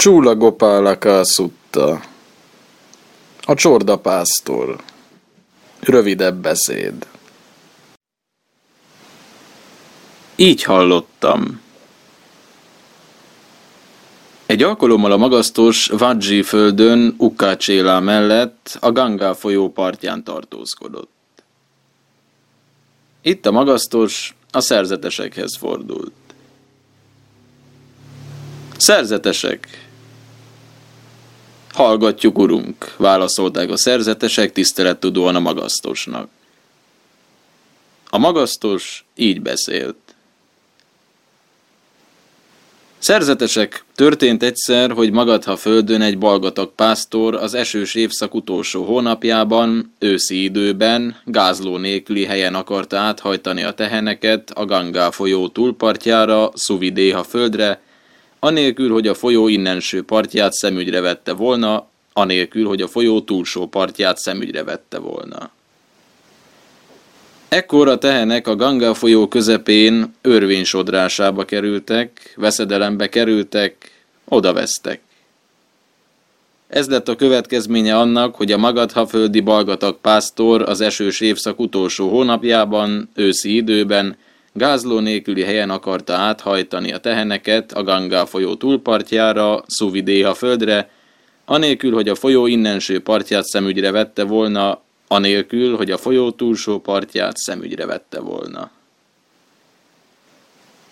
Csúla Gopála Kászutta A csorda pásztor Rövidebb beszéd Így hallottam. Egy alkalommal a magasztos Vadzsi földön Ukkácsélá mellett a Gangá folyó partján tartózkodott. Itt a magasztos a szerzetesekhez fordult. Szerzetesek! Hallgatjuk, urunk, válaszolták a szerzetesek tisztelettudóan a magasztosnak. A magasztos így beszélt. Szerzetesek, történt egyszer, hogy magadha földön egy balgatag pásztor az esős évszak utolsó hónapjában, őszi időben, gázló nélküli helyen akarta áthajtani a teheneket a Gangá folyó túlpartjára, Szuvidéha földre, anélkül, hogy a folyó innenső partját szemügyre vette volna, anélkül, hogy a folyó túlsó partját szemügyre vette volna. Ekkor a tehenek a Ganga folyó közepén örvénysodrásába kerültek, veszedelembe kerültek, odavesztek. Ez lett a következménye annak, hogy a Magadha földi balgatag pásztor az esős évszak utolsó hónapjában, őszi időben, gázló nélküli helyen akarta áthajtani a teheneket a Ganga folyó túlpartjára, Szuvidéha földre, anélkül, hogy a folyó innenső partját szemügyre vette volna, anélkül, hogy a folyó túlsó partját szemügyre vette volna.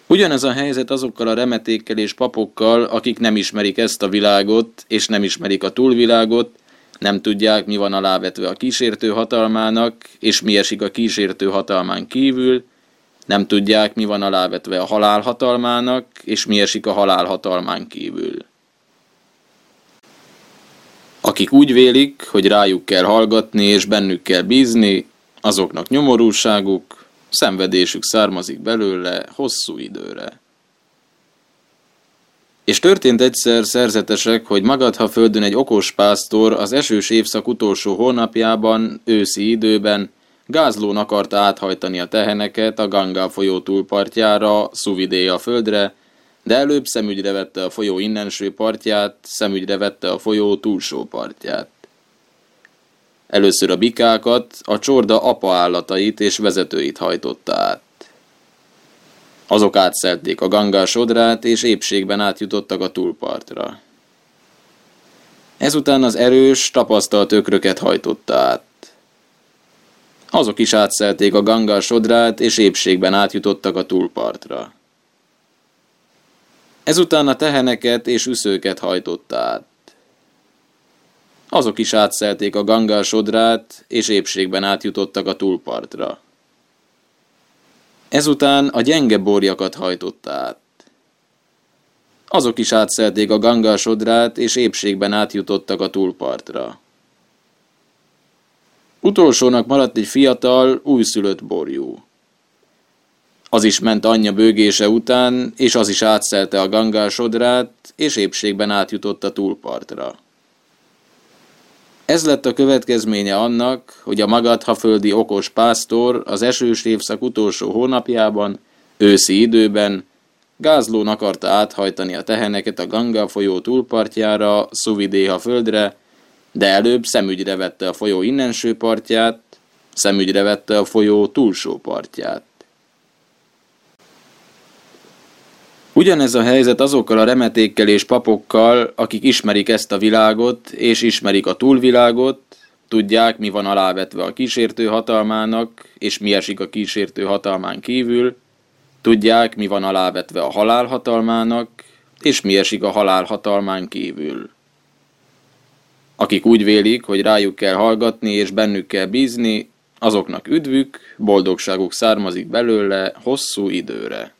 Ugyanez a helyzet azokkal a remetékkel és papokkal, akik nem ismerik ezt a világot, és nem ismerik a túlvilágot, nem tudják, mi van alávetve a kísértő hatalmának, és mi esik a kísértő hatalmán kívül, nem tudják, mi van alávetve a halál hatalmának, és mi esik a halál hatalmán kívül. Akik úgy vélik, hogy rájuk kell hallgatni és bennük kell bízni, azoknak nyomorúságuk, szenvedésük származik belőle hosszú időre. És történt egyszer szerzetesek, hogy Magadha földön egy okos pásztor az esős évszak utolsó hónapjában, őszi időben gázlón akarta áthajtani a teheneket a Ganga folyó túlpartjára, Szuvidéja földre, de előbb szemügyre vette a folyó innenső partját, szemügyre vette a folyó túlsó partját. Először a bikákat, a csorda apa állatait és vezetőit hajtotta át. Azok átszelték a gangás sodrát, és épségben átjutottak a túlpartra. Ezután az erős, tapasztalt ökröket hajtotta át. Azok is átszelték a gangás sodrát, és épségben átjutottak a túlpartra. Ezután a teheneket és üszőket hajtotta át. Azok is átszelték a gangál sodrát, és épségben átjutottak a túlpartra. Ezután a gyenge borjakat hajtotta át. Azok is átszelték a gangál sodrát, és épségben átjutottak a túlpartra. Utolsónak maradt egy fiatal, újszülött borjú. Az is ment anyja bőgése után, és az is átszelte a gangál sodrát, és épségben átjutott a túlpartra. Ez lett a következménye annak, hogy a magadha földi okos pásztor az esős évszak utolsó hónapjában, őszi időben, gázlón akarta áthajtani a teheneket a Ganga folyó túlpartjára, Szuvidéha földre, de előbb szemügyre vette a folyó innenső partját, szemügyre vette a folyó túlsó partját. Ugyanez a helyzet azokkal a remetékkel és papokkal, akik ismerik ezt a világot, és ismerik a túlvilágot, tudják, mi van alávetve a kísértő hatalmának, és mi esik a kísértő hatalmán kívül, tudják, mi van alávetve a halál hatalmának, és mi esik a halál hatalmán kívül. Akik úgy vélik, hogy rájuk kell hallgatni és bennük kell bízni, azoknak üdvük, boldogságuk származik belőle hosszú időre.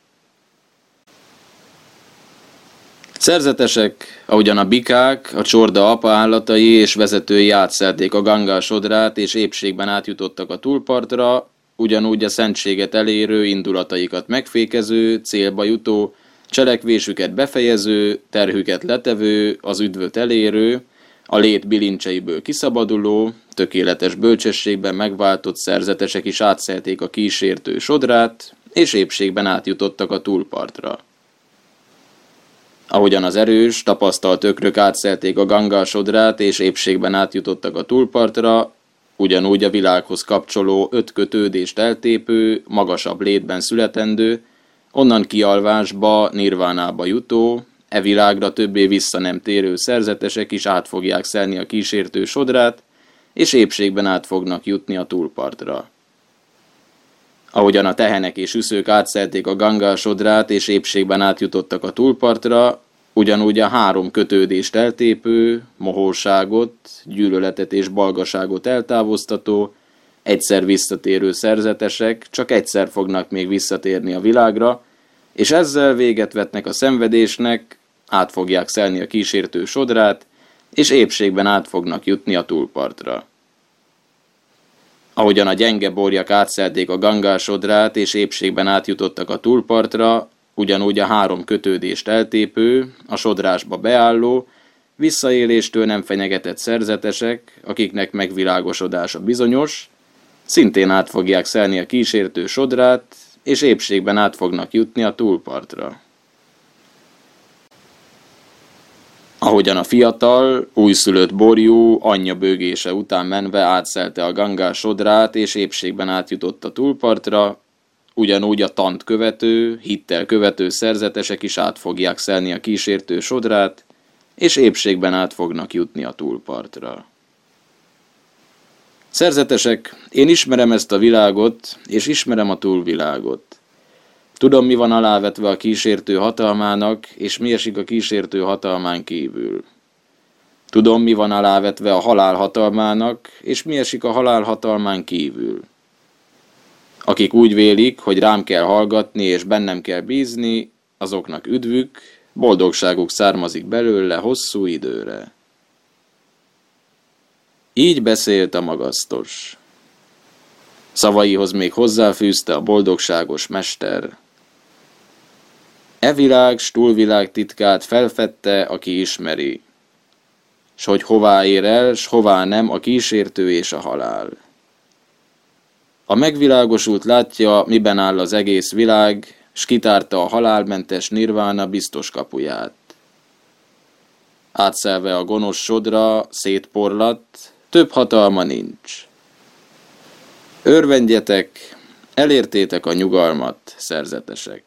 Szerzetesek, ahogyan a bikák, a csorda apa állatai és vezetői átszelték a gangás sodrát és épségben átjutottak a túlpartra, ugyanúgy a szentséget elérő, indulataikat megfékező, célba jutó, cselekvésüket befejező, terhüket letevő, az üdvöt elérő, a lét bilincseiből kiszabaduló, tökéletes bölcsességben megváltott szerzetesek is átszelték a kísértő sodrát, és épségben átjutottak a túlpartra. Ahogyan az erős, tapasztalt ökrök átszelték a ganga sodrát és épségben átjutottak a túlpartra, ugyanúgy a világhoz kapcsoló öt kötődést eltépő, magasabb létben születendő, onnan kialvásba, nirvánába jutó, e világra többé vissza nem térő szerzetesek is át fogják szelni a kísértő sodrát, és épségben át fognak jutni a túlpartra. Ahogyan a tehenek és üszők átszelték a ganga sodrát, és épségben átjutottak a túlpartra, ugyanúgy a három kötődést eltépő, mohóságot, gyűlöletet és balgaságot eltávoztató, egyszer visszatérő szerzetesek csak egyszer fognak még visszatérni a világra, és ezzel véget vetnek a szenvedésnek, át fogják szelni a kísértő sodrát, és épségben át fognak jutni a túlpartra. Ahogyan a gyenge borjak átszelték a gangás sodrát, és épségben átjutottak a túlpartra, ugyanúgy a három kötődést eltépő, a sodrásba beálló, visszaéléstől nem fenyegetett szerzetesek, akiknek megvilágosodása bizonyos, szintén át fogják szelni a kísértő sodrát, és épségben át fognak jutni a túlpartra. Ahogyan a fiatal, újszülött borjú anyja bőgése után menve átszelte a gangás sodrát, és épségben átjutott a túlpartra, ugyanúgy a tant követő, hittel követő szerzetesek is át fogják szelni a kísértő sodrát, és épségben át fognak jutni a túlpartra. Szerzetesek, én ismerem ezt a világot, és ismerem a túlvilágot. Tudom, mi van alávetve a kísértő hatalmának, és mi esik a kísértő hatalmán kívül. Tudom, mi van alávetve a halál hatalmának, és mi esik a halál hatalmán kívül. Akik úgy vélik, hogy rám kell hallgatni, és bennem kell bízni, azoknak üdvük, boldogságuk származik belőle hosszú időre. Így beszélt a magasztos. Szavaihoz még hozzáfűzte a boldogságos mester. E világ, s túlvilág titkát felfedte, aki ismeri, s hogy hová ér el, s hová nem a kísértő és a halál. A megvilágosult látja, miben áll az egész világ, s kitárta a halálmentes nirvána biztos kapuját. Átszelve a gonosz sodra, szétporlat, több hatalma nincs. Örvendjetek, elértétek a nyugalmat, szerzetesek.